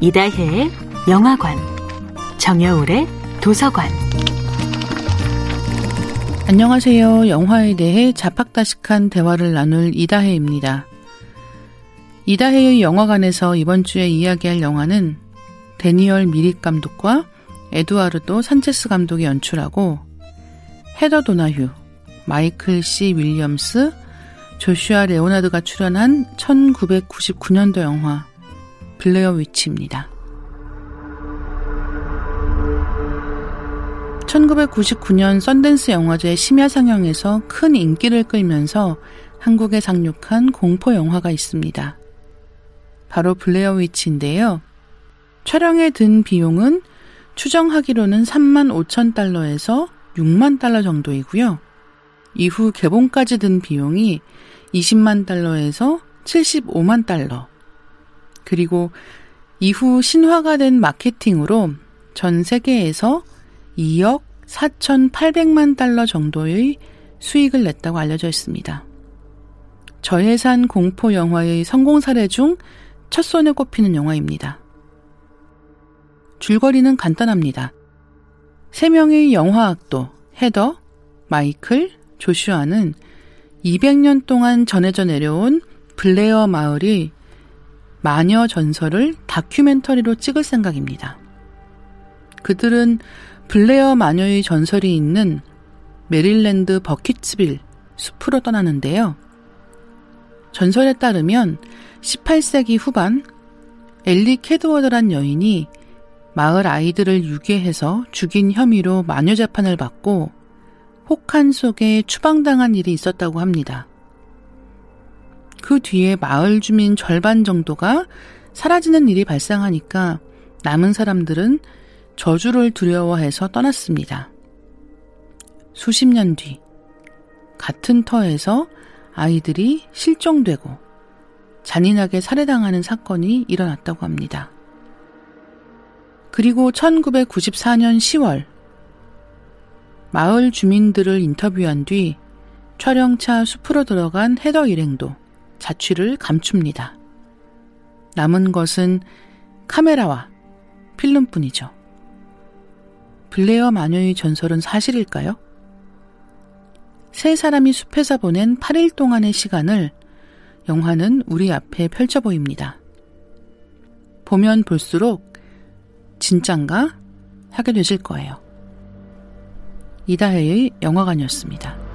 이다혜의 영화관, 정여울의 도서관. 안녕하세요. 영화에 대해 잡학다식한 대화를 나눌 이다혜입니다. 이다혜의 영화관에서 이번 주에 이야기할 영화는 대니얼 미릭 감독과 에두아르도 산체스 감독이 연출하고 헤더 도나휴, 마이클 C. 윌리엄스, 조슈아 레오나드가 출연한 1999년도 영화 블레어 위치입니다. 1999년 썬댄스 영화제 심야 상영에서 큰 인기를 끌면서 한국에 상륙한 공포 영화가 있습니다. 바로 블레어 위치인데요. 촬영에 든 비용은 추정하기로는 3만 5천 달러에서 6만 달러 정도이고요. 이후 개봉까지 든 비용이 20만 달러에서 75만 달러. 그리고 이후 신화가 된 마케팅으로 전 세계에서 2억 4,800만 달러 정도의 수익을 냈다고 알려져 있습니다. 저예산 공포 영화의 성공 사례 중 첫 손에 꼽히는 영화입니다. 줄거리는 간단합니다. 세 명의 영화악도 헤더, 마이클, 조슈아는 200년 동안 전해져 내려온 블레어 마을의 마녀 전설을 다큐멘터리로 찍을 생각입니다. 그들은 블레어 마녀의 전설이 있는 메릴랜드 버키츠빌 숲으로 떠나는데요. 전설에 따르면 18세기 후반 엘리 케드워드란 여인이 마을 아이들을 유괴해서 죽인 혐의로 마녀 재판을 받고 혹한 속에 추방당한 일이 있었다고 합니다. 그 뒤에 마을 주민 절반 정도가 사라지는 일이 발생하니까 남은 사람들은 저주를 두려워해서 떠났습니다. 수십 년 뒤, 같은 터에서 아이들이 실종되고 잔인하게 살해당하는 사건이 일어났다고 합니다. 그리고 1994년 10월, 마을 주민들을 인터뷰한 뒤 촬영차 숲으로 들어간 헤더 일행도 자취를 감춥니다. 남은 것은 카메라와 필름뿐이죠. 블레어 마녀의 전설은 사실일까요? 세 사람이 숲에서 보낸 8일 동안의 시간을 영화는 우리 앞에 펼쳐 보입니다. 보면 볼수록 진짠가 하게 되실 거예요. 이다혜의 영화관이었습니다.